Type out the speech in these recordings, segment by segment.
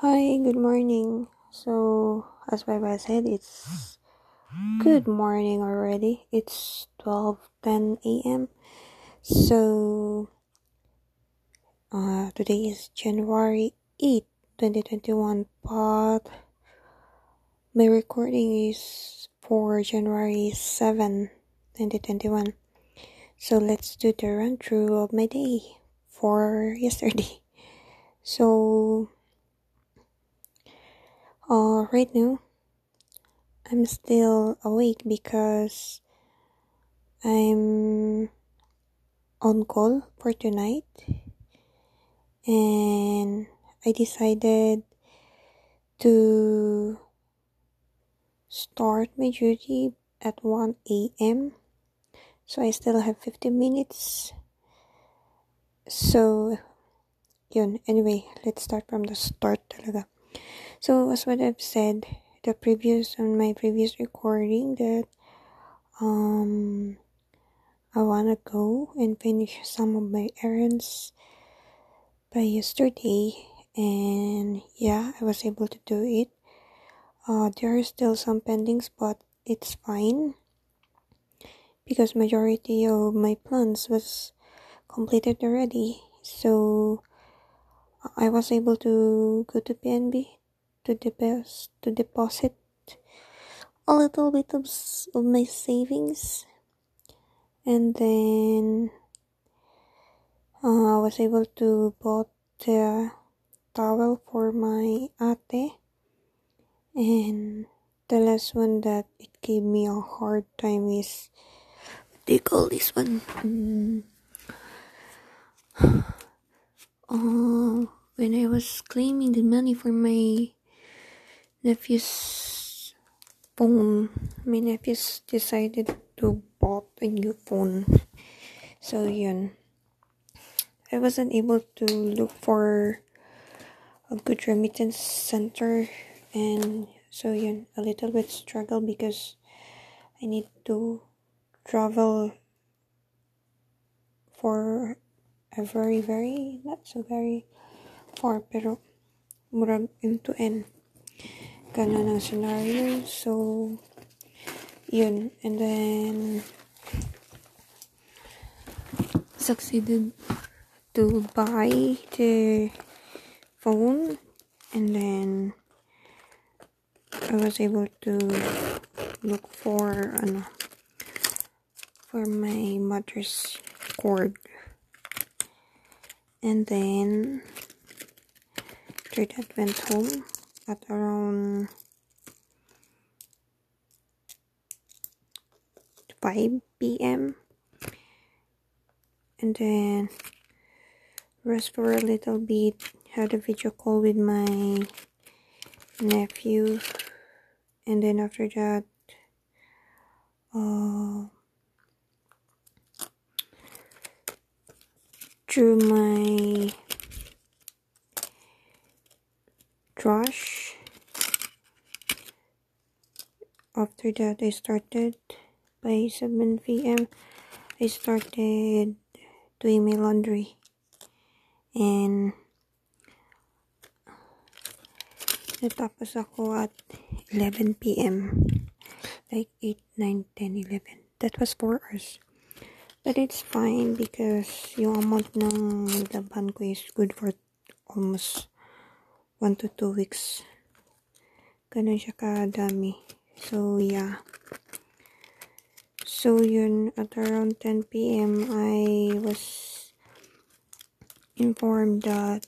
Hi, good morning. So, as Baba said, it's good morning already. It's 12:10 a.m. So, uh, today is January 8, 2021, but my recording is for January 7, 2021. So, let's do the run through of my day for yesterday. So, uh, right now, I'm still awake because I'm on call for tonight and I decided to start my duty at 1 a.m. So I still have 50 minutes. So, yun. Anyway, let's start from the start talaga. So, as what I've said, the previous, on my previous recording that, um, I wanna go and finish some of my errands by yesterday and yeah, I was able to do it. Uh, there are still some pendings, but it's fine because majority of my plans was completed already. So I was able to go to PNB to deposit to deposit a little bit of, of my savings. And then uh, I was able to bought the towel for my ate. And the last one that it gave me a hard time is what do you call this one? Mm. uh, when I was claiming the money for my nephew's phone. My nephews decided to bought a new phone. So yun. I wasn't able to look for a good remittance center and so yun a little bit struggle because I need to travel for a very very not so very far pero murag M to N. Ganun ang scenario so yun. And then succeeded to buy the phone. And then I was able to look for ano for my mother's cord. And then that went home at around 5 p.m and then rest for a little bit had a video call with my nephew. And then after that uh drew my trash after that I started by 7 p.m. I started doing my laundry and natapos ako at 11 p.m. like 8, 9, 10, 11 that was 4 hours but it's fine because yung amount ng laban ko is good for almost 1 to 2 weeks. Ganun siya kadami. So yeah. So yun at around 10 p.m. I was informed that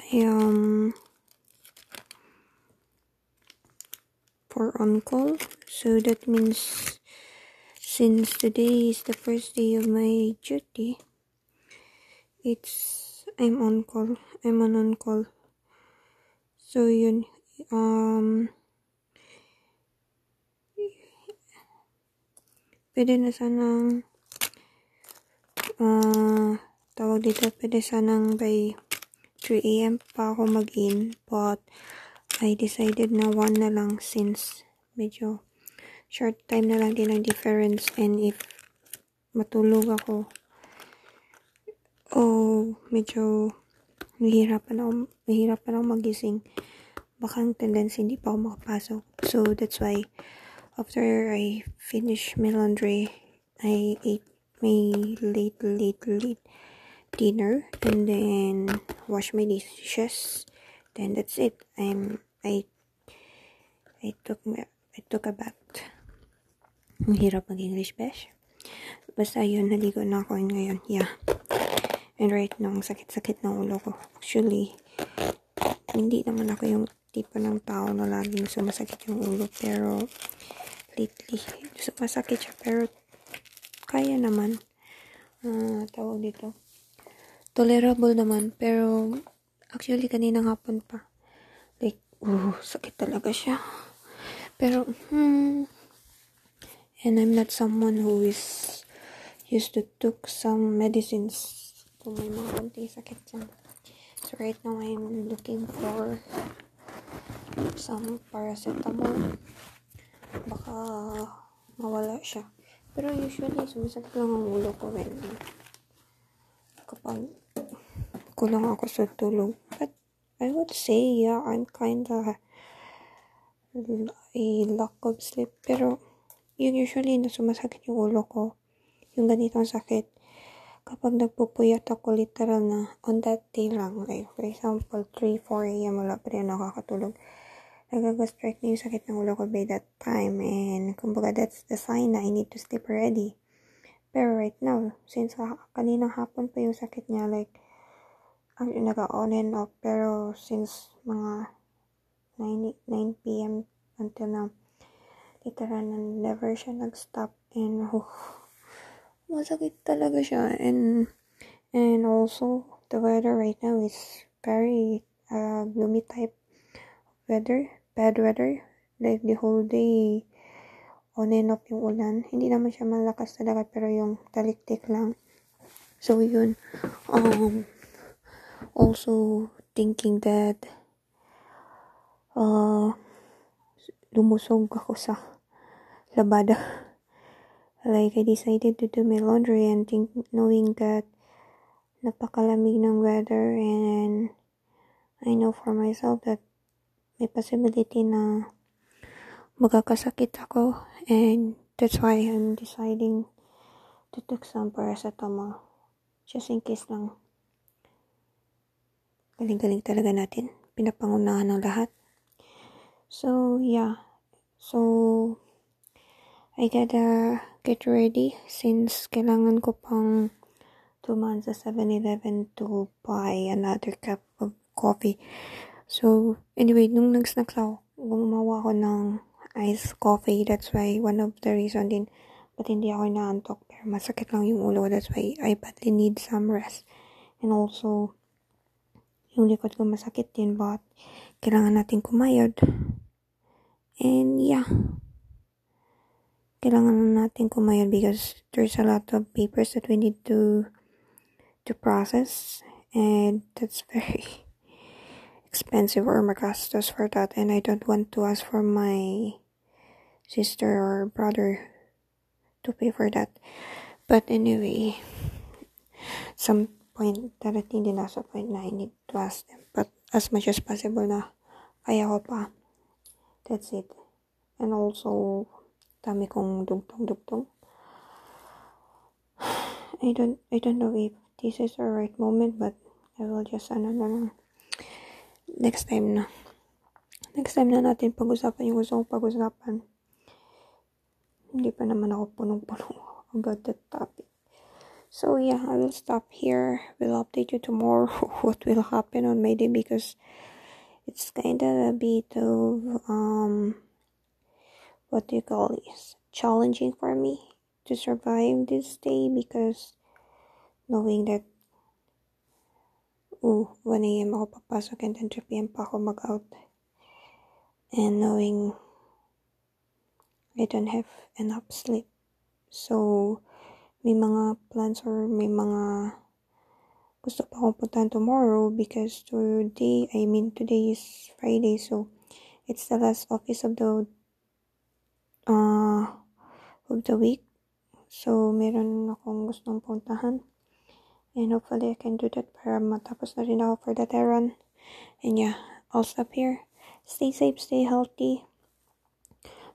I am for on call so that means since today is the first day of my duty it's I'm on call I'm on on call so yun um pwede na sanang uh, tawag dito pwede sanang by 3 a.m. pa ako mag-in but I decided na 1 na lang since medyo short time na lang din ang difference and if matulog ako oh medyo Nahihirapan ako, nahihirapan ako magising. Baka ang tendency hindi pa ako makapasok. So, that's why, after I finish my laundry, I ate my late, late, late dinner and then wash my dishes. Then that's it. I'm, I, I took, I took a bath. Ang hirap mag-English, besh. Basta yun, naligo na ako ngayon. Yeah. And right now, ang sakit-sakit ng ulo ko. Actually, hindi naman ako yung tipo ng tao na laging sumasakit yung ulo. Pero, lately, sumasakit siya. Pero, kaya naman. Uh, tawag dito. Tolerable naman. Pero, actually, kaninang hapon pa. Like, uh, sakit talaga siya. Pero, hmm, and I'm not someone who is used to took some medicines kung may mga konti sakit dyan. So right now I'm looking for some paracetamol. Baka mawala siya. Pero usually sumasakit lang ang ulo ko when kapag kulang ako sa tulog. But I would say yeah, I'm kinda a lack of sleep. Pero yung usually na sumasakit yung ulo ko, yung ganitong sakit, kapag nagpupuyat ako literal na on that day lang, like for example, 3, 4 a.m. wala pa rin nakakatulog, nagagastrike na yung sakit ng ulo ko by that time and kumbaga that's the sign na I need to sleep already. Pero right now, since kaninang hapon pa yung sakit niya, like, ang nag-on and off, pero since mga 9, 9 p.m. until now, literal na never siya nag-stop and oh, masakit talaga siya and and also the weather right now is very uh, gloomy type weather bad weather. Like the whole day on and off yung ulan. Hindi naman siya malakas talaga pero yung taliktik lang. So yun. Um also thinking that uh lumusog ako sa labada. Like, I decided to do my laundry and think, knowing that napakalamig ng weather and I know for myself that may possibility na magkakasakit ako and that's why I'm deciding to take some paracetamol just in case lang galing-galing talaga natin. Pinapangunahan ng lahat. So yeah. So I gotta get ready since kailangan ko pang tumaan sa 7-Eleven to buy another cup of coffee. So, anyway, nung nag-snacks ako, gumawa ako ng iced coffee. That's why, one of the reason din, but hindi ako inaantok. Pero masakit lang yung ulo. That's why, I badly need some rest. And also, yung likod ko masakit din, but kailangan natin kumayod. And yeah kailangan natin kumayod because there's a lot of papers that we need to to process and that's very expensive or magastos for that. And I don't want to ask for my sister or brother to pay for that. But anyway some point darating din nasa point na I need to ask them. But as much as possible na kaya ko pa. That's it. And also I don't, I don't know if this is the right moment, but I will just, ano na lang, next time na. Next time na natin pag-usapan yung gusto kong pag-usapan. Hindi pa naman ako punong-puno about that topic. So yeah, I will stop here. We'll update you tomorrow what will happen on my day because it's kind of a bit of um what do you call this challenging for me to survive this day because knowing that oh 1 a.m. ako papasok and then 3 p.m. pa ako mag-out and knowing I don't have enough sleep so may mga plans or may mga gusto pa akong puntahan tomorrow because today I mean today is Friday so it's the last office of the uh, of the week. So, meron akong gustong puntahan. And hopefully I can do that para matapos na rin ako for the Terran. And yeah, I'll stop here. Stay safe, stay healthy.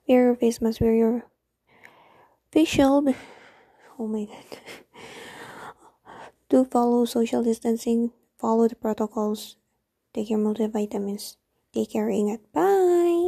Wear your face mask, wear your face shield. Oh my god. Do follow social distancing, follow the protocols, take your multivitamins. Take care, ingat. Bye!